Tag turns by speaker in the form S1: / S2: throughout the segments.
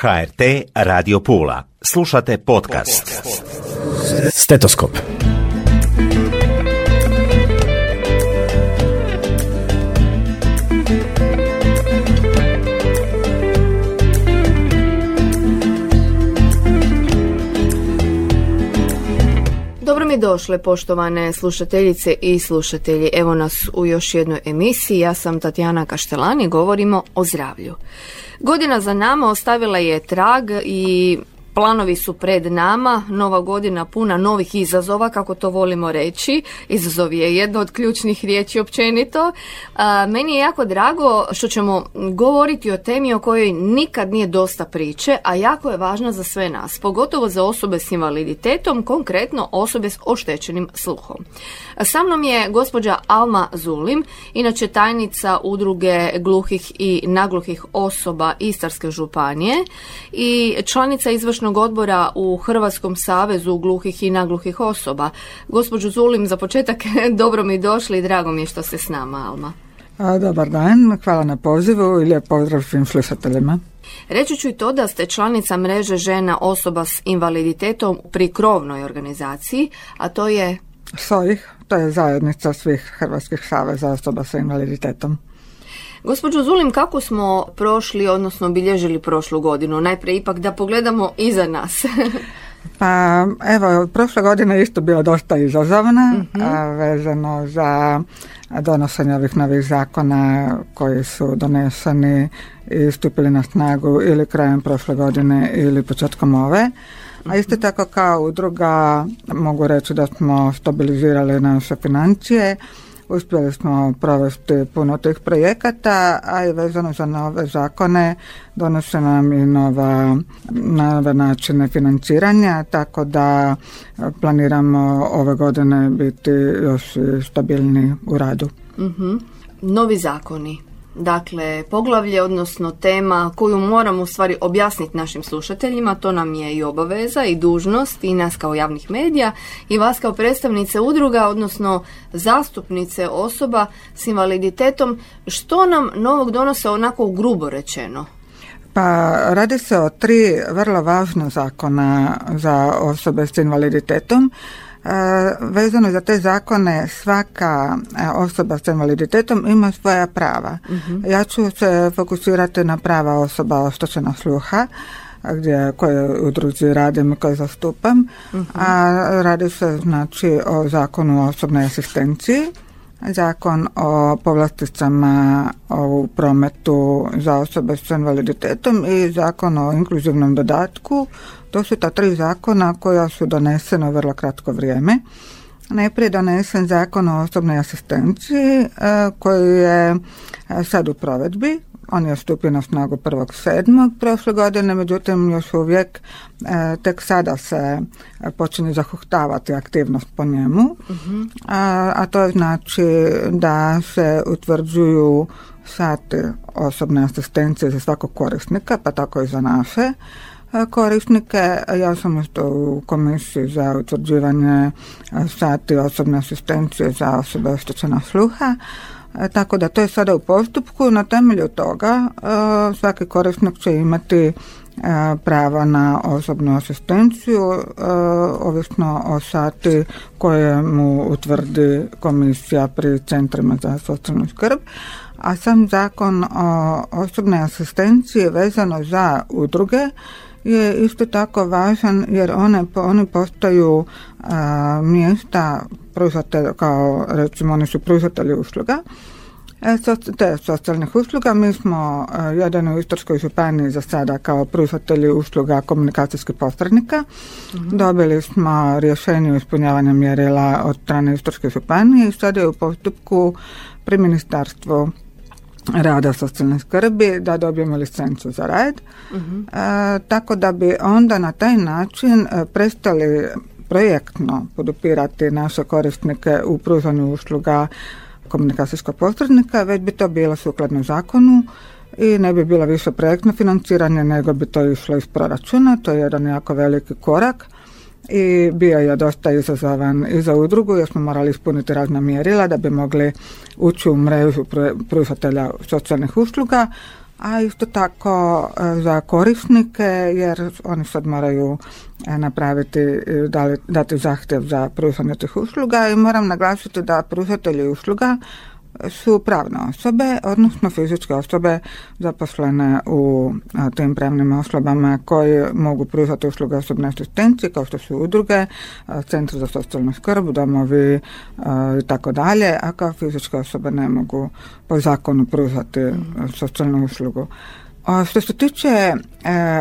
S1: HRT Radio Pula. Slušate podcast.
S2: Stetoskop.
S3: Dobro mi došle poštovane slušateljice i slušatelji. Evo nas u još jednoj emisiji. Ja sam Tatjana Kaštelani, govorimo o zdravlju. Godina za nama ostavila je trag i Planovi su pred nama, nova godina puna novih izazova, kako to volimo reći. Izazov je jedno od ključnih riječi općenito. meni je jako drago što ćemo govoriti o temi o kojoj nikad nije dosta priče, a jako je važna za sve nas, pogotovo za osobe s invaliditetom, konkretno osobe s oštećenim sluhom. Sa mnom je gospođa Alma Zulim, inače tajnica udruge gluhih i nagluhih osoba Istarske županije i članica izvršnog odbora u Hrvatskom savezu gluhih i nagluhih osoba. Gospođu Zulim, za početak dobro mi došli i drago mi je što ste s nama, Alma.
S4: A, dobar dan, hvala na pozivu i lijep pozdrav svim slušateljima.
S3: Reći ću i to da ste članica mreže žena osoba s invaliditetom pri krovnoj organizaciji, a to je...
S4: SOIH, to je zajednica svih Hrvatskih saveza osoba s invaliditetom.
S3: Gospođo Zulim, kako smo prošli, odnosno obilježili prošlu godinu? Najprije ipak da pogledamo iza nas.
S4: pa evo, prošla godina je isto bila dosta izazovna, uh vezano za donošenje ovih novih zakona koji su doneseni i stupili na snagu ili krajem prošle godine ili početkom ove. A isto mhm. tako kao udruga mogu reći da smo stabilizirali naše financije Uspjeli smo provesti puno tih projekata, a i vezano za nove zakone donose nam i nova, nove načine financiranja, tako da planiramo ove godine biti još stabilni u radu.
S3: uh Novi zakoni, Dakle, poglavlje, odnosno tema koju moramo u stvari objasniti našim slušateljima, to nam je i obaveza i dužnost i nas kao javnih medija i vas kao predstavnice udruga, odnosno zastupnice osoba s invaliditetom. Što nam novog donose onako grubo rečeno?
S4: Pa radi se o tri vrlo važna zakona za osobe s invaliditetom. E, vezano za te zakone svaka e, osoba s invaliditetom ima svoja prava. Mhm. Ja ću se fokusirati na prava osoba oštećena sluha gdje koje udruzi radim i koje zastupam, mhm. a radi se znači o zakonu o osobnoj asistenciji, zakon o povlasticama u prometu za osobe s invaliditetom i zakon o inkluzivnom dodatku to su ta tri zakona koja su donesena u vrlo kratko vrijeme. Najprije donesen zakon o osobnoj asistenciji e, koji je e, sad u provedbi. On je stupio na snagu 1.7. prošle godine, međutim još uvijek e, tek sada se počinje zahuhtavati aktivnost po njemu. Mhm. A, a to znači da se utvrđuju sati osobne asistencije za svakog korisnika, pa tako i za naše korisnike. Ja sam isto u komisiji za utvrđivanje sati osobne asistencije za osobe oštećena sluha. Tako da to je sada u postupku. Na temelju toga svaki korisnik će imati prava na osobnu asistenciju ovisno o sati koje mu utvrdi komisija pri centrima za socijalnu skrb a sam zakon o osobnoj asistenciji vezano za udruge je isto tako važan jer one, oni postaju mjesta pružatelja, kao recimo oni su pružatelji usluga e, te socijalnih usluga. Mi smo jedan u Istarskoj županiji za sada kao pružatelji usluga komunikacijskih posrednika. Mhm. Dobili smo rješenje o ispunjavanju mjerila od strane Istarske županije i sada je u postupku pri ministarstvu rada socijalne skrbi da dobijemo licencu za rad. uh tako da bi onda na taj način e, prestali projektno podupirati naše korisnike u pružanju usluga komunikacijskog posrednika, već bi to bilo sukladno zakonu i ne bi bilo više projektno financiranje nego bi to išlo iz proračuna. To je jedan jako veliki korak i bio je dosta izazovan i za udrugu jer smo morali ispuniti razna mjerila da bi mogli ući u mrežu pružatelja socijalnih usluga a isto tako za korisnike jer oni sad moraju napraviti, dati zahtjev za pružanje tih usluga. I moram naglasiti da pružatelji usluga su pravne osobe, odnosno fizičke osobe zaposlene u tim pravnim osobama koji mogu pružati usluge osobne asistencije kao što su udruge, centri za socijalnu skrb, domovi i tako dalje, a kao fizičke osobe ne mogu po zakonu pružati socijalnu uslugu. što se tiče e,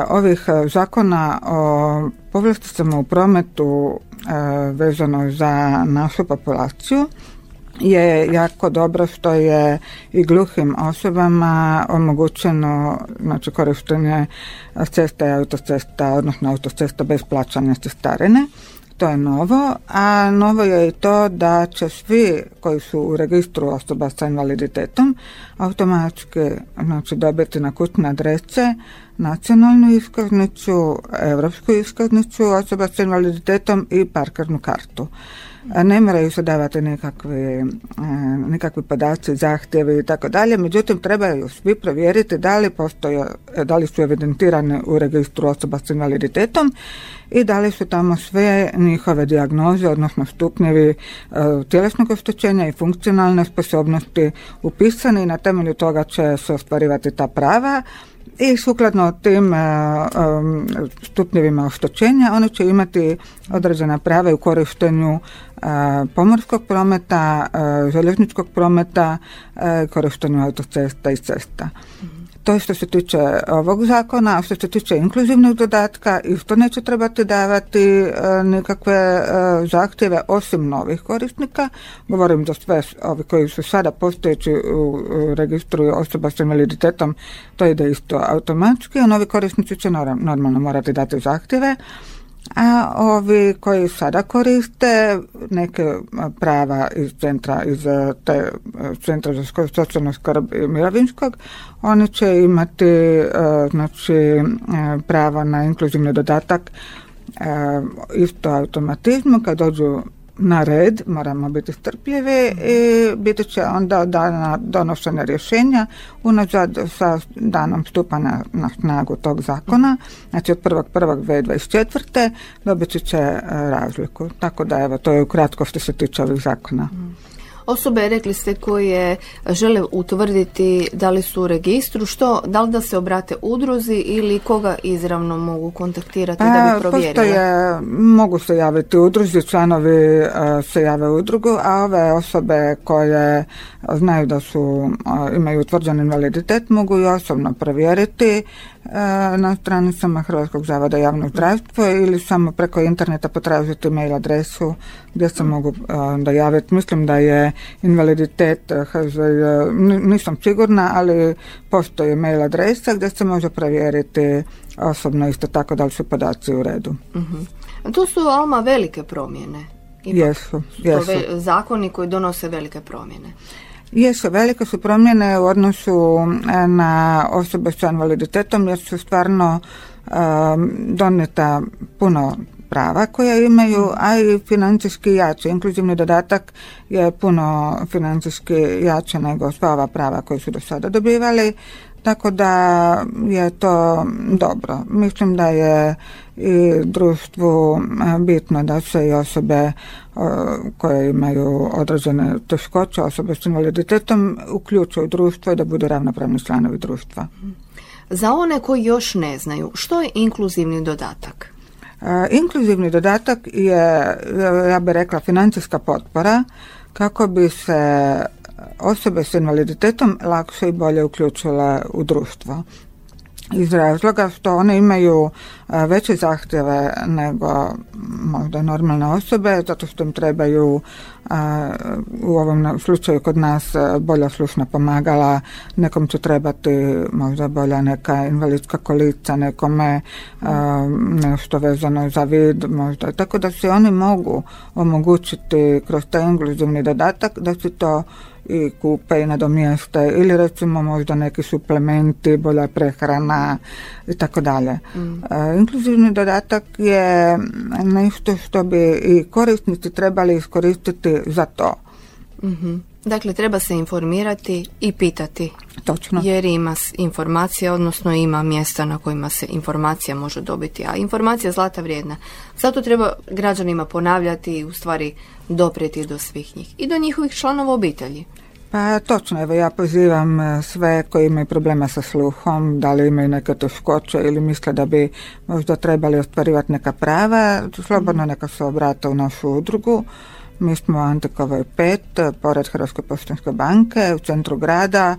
S4: ovih zakona o povlasticama u prometu e, vezano za našu populaciju, je jako dobro što je i gluhim osobama omogućeno znači korištenje cesta i autocesta, odnosno autocesta bez plaćanja cestarine. To je novo, a novo je i to da će svi koji su u registru osoba sa invaliditetom automatski znači, dobiti na kućne adrese nacionalnu iskaznicu, europsku iskaznicu osoba sa invaliditetom i parkernu kartu. Ne moraju se davati nekakvi, nekakvi podaci, zahtjevi i tako dalje, međutim trebaju svi provjeriti da li postoje, da li su evidentirane u registru osoba s invaliditetom i da li su tamo sve njihove dijagnoze, odnosno stupnjevi e, tjelesnog oštećenja i funkcionalne sposobnosti upisani i na temelju toga će se ostvarivati ta prava i sukladno tim e, stupnjevima oštećenja oni će imati određena prava u korištenju e, pomorskog prometa, e, željezničkog prometa, korištenju autocesta i cesta. To je što se tiče ovog zakona, a što se tiče inkluzivnog dodatka, isto neće trebati davati e, nikakve e, zahtjeve osim novih korisnika. Govorim da sve ovi koji su sada postojeći u registru osoba s invaliditetom, to ide isto automatski, a novi korisnici će normalno morati dati zahtjeve a ovi koji sada koriste neke prava iz centra, iz te centra za socijalnu skrb i mirovinskog, oni će imati znači prava na inkluzivni dodatak isto automatizmu kad dođu na red, moramo biti strpljivi i biti će onda dana donošenja rješenja unazad sa danom stupanja na snagu tog zakona, znači od 1.1.2024. dobit će e, razliku. Tako da evo, to je ukratko što se tiče ovih zakona.
S3: Osobe, rekli ste, koje žele utvrditi da li su u registru, što, da li da se obrate udruzi ili koga izravno mogu kontaktirati da bi provjerili?
S4: Postoje, mogu se javiti udruzi, članovi se jave udrugu, a ove osobe koje znaju da su, imaju utvrđen invaliditet mogu i osobno provjeriti na stranicama Hrvatskog zavoda javnog zdravstva ili samo preko interneta potražiti mail adresu gdje se mogu e, dojaviti. Mislim da je invaliditet, e, nisam sigurna, ali postoji mail adresa gdje se može provjeriti osobno isto tako da li su podaci u redu.
S3: uh To su alma velike promjene.
S4: jesu, jesu.
S3: zakoni koji donose velike promjene.
S4: Jesu, velike su promjene u odnosu e, na osobe s invaliditetom jer su stvarno um, donijeta puno prava koja imaju, a i financijski jače. Inkluzivni dodatak je puno financijski jače nego sva ova prava koje su do sada dobivali, tako da je to dobro. Mislim da je i društvu bitno da se i osobe koje imaju određene teškoće, osobe s invaliditetom uključuju društvo i da budu ravnopravni članovi društva.
S3: Za one koji još ne znaju, što je inkluzivni dodatak?
S4: Inkluzivni dodatak je, ja bih rekla, financijska potpora kako bi se osobe s invaliditetom lakše i bolje uključile u društvo iz razloga što one imaju veće zahtjeve nego možda normalne osobe zato što im trebaju u ovom slučaju kod nas bolja slušna pomagala nekom će trebati možda bolja neka invalidska kolica nekome nešto vezano za vid možda. Tako da se oni mogu omogućiti kroz taj inkluzivni dodatak da se to i kupe i nadomjeste ili recimo možda neki suplementi, bolja prehrana i tako dalje. Mm. E, inkluzivni dodatak je nešto što bi i korisnici trebali iskoristiti za to.
S3: mm Dakle, treba se informirati i pitati.
S4: Točno.
S3: Jer ima informacija, odnosno ima mjesta na kojima se informacija može dobiti, a informacija je zlata vrijedna. Zato treba građanima ponavljati i u stvari doprijeti do svih njih i do njihovih članova obitelji.
S4: Pa točno, evo ja pozivam e, sve koji imaju problema sa sluhom, da li imaju neke teškoće ili misle da bi možda trebali ostvarivati neka prava, slobodno neka se obrate u našu udrugu. Mi smo Antikovoj 5, pored Hrvatske poštanske banke, u centru grada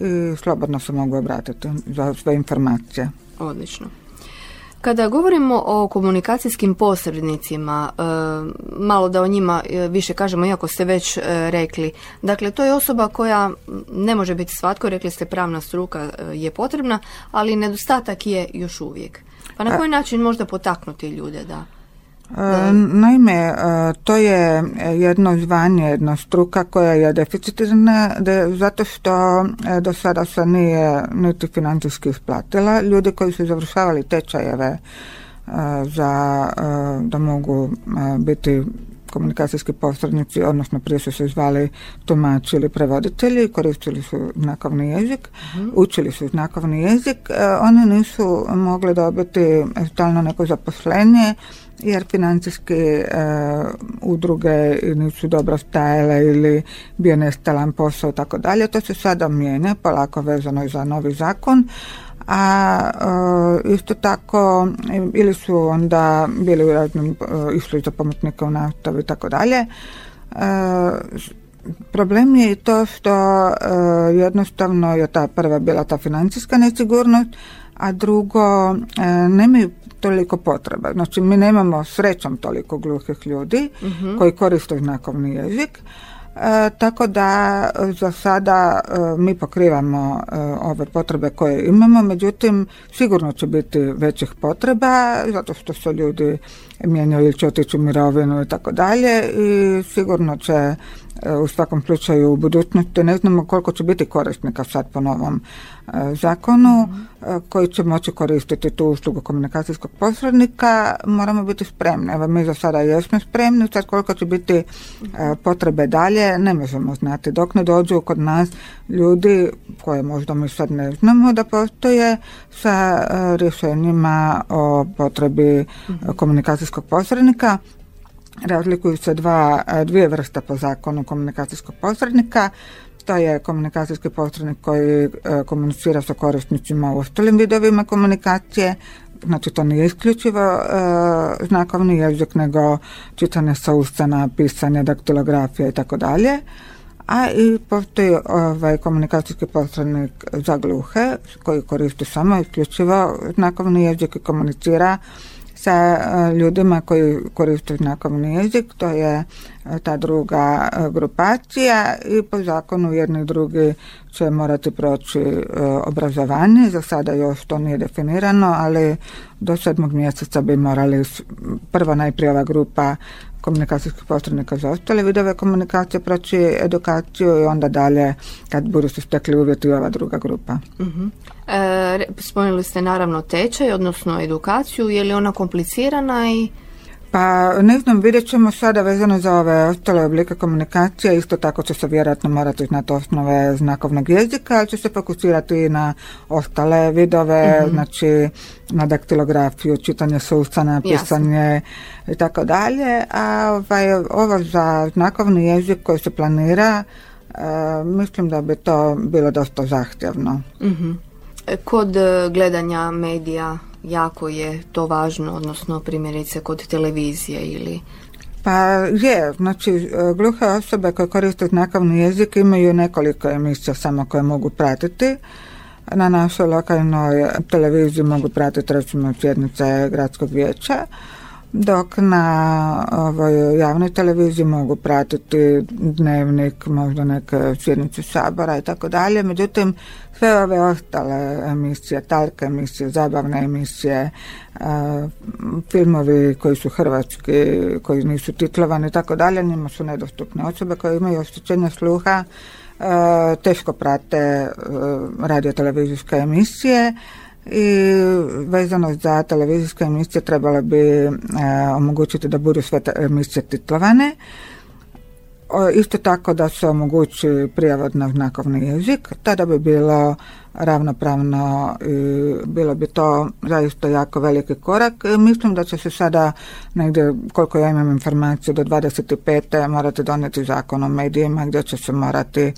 S4: i slobodno se mogu obratiti za sve informacije.
S3: Odlično. Kada govorimo o komunikacijskim posrednicima, e, malo da o njima e, više kažemo, iako ste već e, rekli, dakle to je osoba koja ne može biti svatko, rekli ste pravna struka je potrebna, ali nedostatak je još uvijek. Pa na koji način možda potaknuti ljude da...
S4: E, naime, e, to je jedno zvanje, jedna struka koja je deficitirna zato što e, do sada se nije niti financijski isplatila. Ljudi koji su završavali tečajeve za da mogu biti komunikacijski posrednici, odnosno prije su se zvali tumači ili prevoditelji, koristili su znakovni jezik, mhm. učili su znakovni jezik, oni nisu mogli dobiti stalno neko zaposlenje jer financijske e, udruge nisu dobro stajale ili bio nestalan posao i tako dalje. To se sada mijenja, polako vezano za novi zakon, a e, isto tako ili su onda bili u raznim, e, išli za pomoćnika u nastavi i tako dalje. Problem je i to što jednostavno je ta prva bila ta financijska nesigurnost, a drugo nemaju toliko potreba. Znači mi nemamo srećom toliko gluhih ljudi mhm. koji koriste znakovni jezik. E, tako da za sada e, mi pokrivamo e, ove potrebe koje imamo, međutim sigurno će biti većih potreba zato što se ljudi mijenjaju ili će otići u mirovinu i tako dalje i sigurno će u svakom slučaju u budućnosti ne znamo koliko će biti korisnika sad po novom e, zakonu e, koji će moći koristiti tu uslugu komunikacijskog posrednika moramo biti spremni. Evo mi za sada jesmo spremni, sad koliko će biti e, potrebe dalje ne možemo znati. Dok ne dođu kod nas ljudi koje možda mi sad ne znamo da postoje sa rješenjima o potrebi komunikacijskog posrednika razlikuju se dva, e, dvije vrste po zakonu komunikacijskog posrednika. To je komunikacijski posrednik koji e, komunicira sa korisnicima u ostalim vidovima komunikacije, znači to nije isključivo e, znakovni jezik, nego čitanje sa ustana, pisanje, daktilografija i tako dalje. A i postoji ovaj komunikacijski posrednik za gluhe koji koristi samo isključivo znakovni jezik i komunicira sa e, ljudima koji koriste znakovni jezik, to je e, ta druga e, grupacija i po zakonu jedni drugi će morati proći obrazovanje, za sada još to nije definirano, ali do sedmog mjeseca bi morali prvo najprije ova grupa komunikacijskih posrednika za ostale vidove komunikacije proći edukaciju i onda dalje kad budu se stekli uvjeti ova druga grupa.
S3: uh E, spomenuli ste naravno tečaj, odnosno edukaciju, je li ona komplicirana i
S4: pa ne znam, vidjet ćemo sada vezano za ove ostale oblike komunikacije, isto tako će se vjerojatno morati znati osnove znakovnog jezika, ali će se fokusirati i na ostale vidove, mhm. znači na daktilografiju, čitanje sustana, pisanje i tako dalje, a ovaj, ovo za znakovni jezik koji se planira, e, mislim da bi to bilo dosta zahtjevno.
S3: Mhm. Kod e, gledanja medija jako je to važno, odnosno primjerice kod televizije ili...
S4: Pa je, znači e, gluhe osobe koje koriste znakovni jezik imaju nekoliko emisija samo koje mogu pratiti. Na našoj lokalnoj televiziji mogu pratiti recimo sjednice gradskog vijeća dok na ovoj javnoj televiziji mogu pratiti dnevnik, možda neke sjednice sabora i tako dalje. Međutim, sve ove ostale emisije, talke emisije, zabavne emisije, filmovi koji su hrvatski, koji nisu titlovani i tako dalje, njima su nedostupne osobe koje imaju oštećenje sluha, teško prate radio-televizijske emisije i vezano za televizijske emisije trebalo bi e, omogućiti da budu sve emisije titlovane. Isto tako da se omogući prijevod na znakovni jezik, tada bi bilo ravnopravno i bilo bi to zaista jako veliki korak. Mislim da će se sada negdje, koliko ja imam informaciju, do 25. morati donijeti zakon o medijima gdje će se morati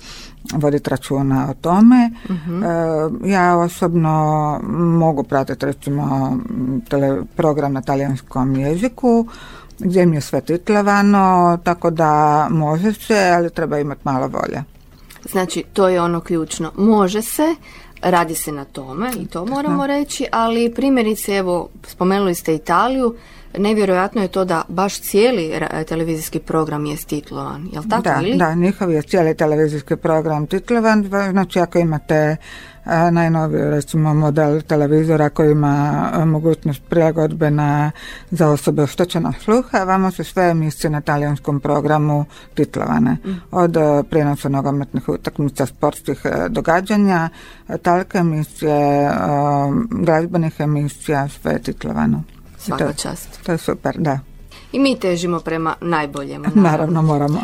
S4: voditi računa o tome. E, ja osobno mogu pratiti recimo tele, program na talijanskom jeziku gdje je sve titlovano, tako da može se, ali treba imati malo volje.
S3: Znači, to je ono ključno. Može se, radi se na tome i to moramo reći, ali primjerice, evo, spomenuli ste Italiju, nevjerojatno je to da baš cijeli televizijski program je titlovan, jel tako
S4: da,
S3: ili?
S4: Da, njihov je cijeli televizijski program titlovan, znači ako imate najnoviji recimo model televizora koji ima mogućnost prilagodbe na, za osobe oštećenog sluha, vamo su sve emisije na talijanskom programu titlovane. Mm. Od prijenosa nogometnih utakmica, sportskih događanja, talke emisije, glazbenih emisija, sve je titlovano.
S3: Svaka čast.
S4: To je super, da.
S3: I mi težimo prema najboljem.
S4: Naravno. moramo.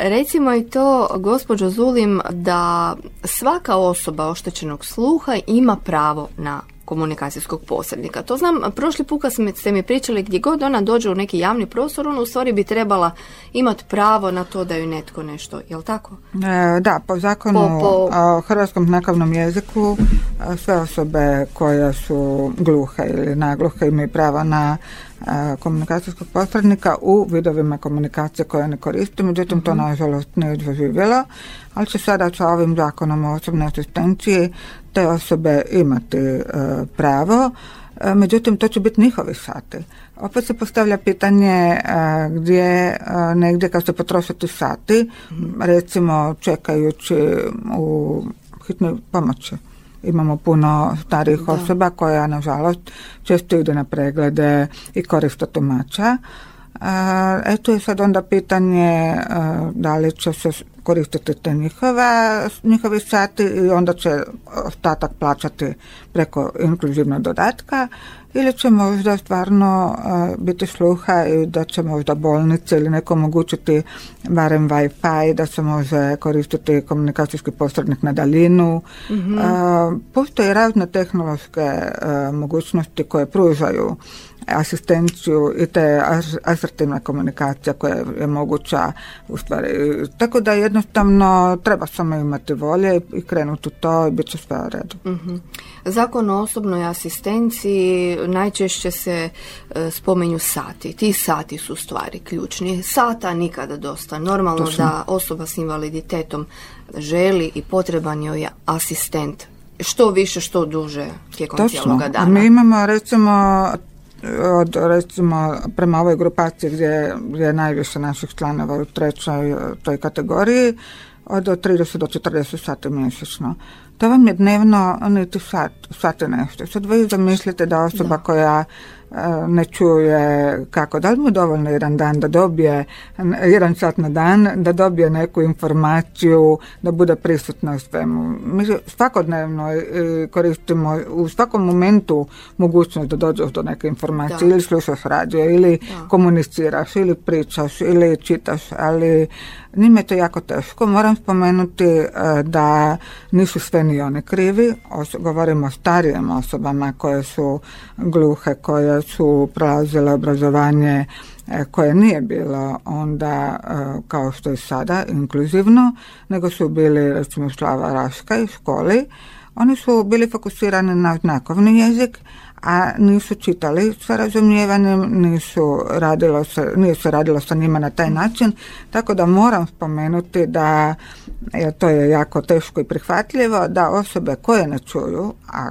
S3: Recimo i to, gospođo Zulim, da svaka osoba oštećenog sluha ima pravo na komunikacijskog posrednika. To znam, prošli puta ste mi pričali gdje god ona dođe u neki javni prostor, ona u stvari bi trebala imati pravo na to da ju netko nešto, jel tako?
S4: E, da, po zakonu po, o hrvatskom znakovnom jeziku sve osobe koje su gluhe ili nagluhe imaju pravo na komunikacijskog posrednika u vidovima komunikacije koje ne koriste, međutim to mhm. nažalost ne doživjelo, ali će sada sa ovim zakonom o osobnoj asistenciji te osobe imati e, pravo, e, međutim to će biti njihovi sati. Opet se postavlja pitanje e, gdje negdje kad se potrošiti sati, recimo čekajući u hitnoj pomoći imamo puno starijih osoba koja nažalost često ide na preglede i koriste tumača. Eto je sad onda pitanje da li će se koristiti te njihova, njihovi sati i onda će ostatak plaćati preko inkluzivnog dodatka ili će možda stvarno biti sluha i da će možda bolnice ili neko omogućiti barem Wi-Fi da se može koristiti komunikacijski posrednik na daljinu. mm Postoje razne tehnološke mogućnosti koje pružaju asistenciju i te asertivna komunikacija koja je moguća u stvari. Tako da jednostavno treba samo imati volje i krenuti u to i bit će sve u redu.
S3: Mhm. Zakon o osobnoj asistenciji najčešće se e, spomenju sati. Ti sati su stvari ključni. Sata nikada dosta. Normalno da osoba s invaliditetom želi i potreban joj je asistent što više, što duže tijekom Točno. cijeloga dana.
S4: Mi imamo recimo od recimo prema ovoj grupaciji gdje je najviše naših članova u trećoj toj kategoriji od 30 do 40 sati mjesečno. To vam je dnevno niti sat, sat nešto. Sad vi zamislite da osoba koja ne čuje kako, da li mu dovoljno jedan dan da dobije jedan sat na dan, da dobije neku informaciju, da bude prisutna u svemu. Mi svakodnevno e, koristimo u svakom momentu mogućnost da dođeš do neke informacije ili slušaš radio ili komuniciraš ili pričaš ili čitaš, ali njima je to jako teško. Moram spomenuti e, da nisu sve ni one krivi, govorimo o starijem osobama koje su gluhe, koje su prolazile obrazovanje e, koje nije bilo onda e, kao što je sada inkluzivno, nego su bili recimo Slava Raška i školi. Oni su bili fokusirani na znakovni jezik, a nisu čitali sa razumijevanjem, nisu radilo se, nije se radilo sa njima na taj način, tako da moram spomenuti da je to je jako teško i prihvatljivo da osobe koje ne čuju, a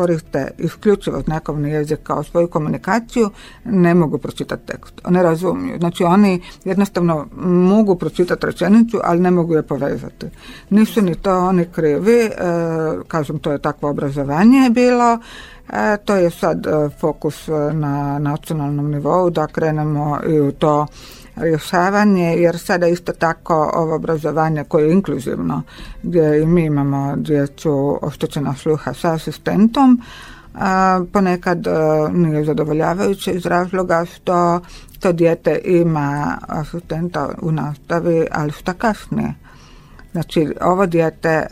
S4: koriste isključivo znakovni jezik kao svoju komunikaciju, ne mogu pročitati tekst. Ne razumiju. Znači oni jednostavno mogu pročitati rečenicu, ali ne mogu je povezati. Nisu ni to oni krivi, e, kažem to je takvo obrazovanje bilo, e, to je sad e, fokus na nacionalnom nivou da krenemo i u to rješavanje jer sada isto tako ovo obrazovanje koje je inkluzivno gdje i mi imamo djecu oštećena sluha sa asistentom ponekad e, nije zadovoljavajuće iz razloga što to dijete ima asistenta u nastavi, ali šta kasnije. Znači, ovo dijete e,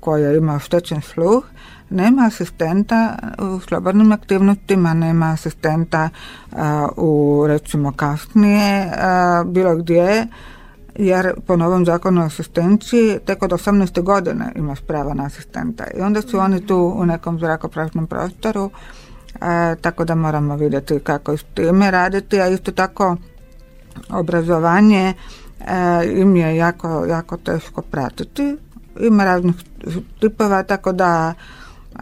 S4: koje ima oštećen sluh nema asistenta u slobodnim aktivnostima, nema asistenta e, u recimo kasnije bilo gdje jer po novom zakonu o asistenciji tek od 18. godine imaš pravo na asistenta i onda su oni tu u nekom zrakoprašnom prostoru e, tako da moramo vidjeti kako s time raditi, a isto tako obrazovanje e, im je jako, jako teško pratiti. Ima raznih tipova, tako da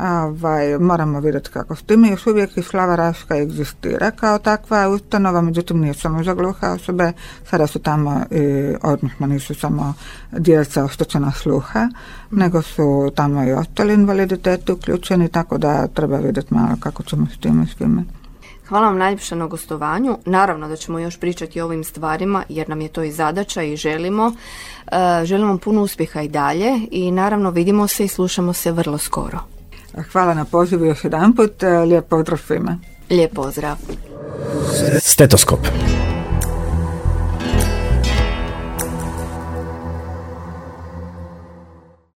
S4: Ovaj, moramo vidjeti kako s time. Još uvijek i Slava Raška egzistira kao takva ustanova, međutim nije samo za gluhe osobe, sada su tamo i, odnosno nisu samo djeca oštećena sluha, nego su tamo i ostali invaliditeti uključeni, tako da treba vidjeti malo kako ćemo s time svime.
S3: Hvala vam najljepše na gostovanju. Naravno da ćemo još pričati o ovim stvarima jer nam je to i zadaća i želimo. E, želimo puno uspjeha i dalje i naravno vidimo se i slušamo se vrlo skoro.
S4: Hvala na pozivu još jedan put. Lijep pozdrav svima.
S3: Lijep pozdrav.
S2: Stetoskop.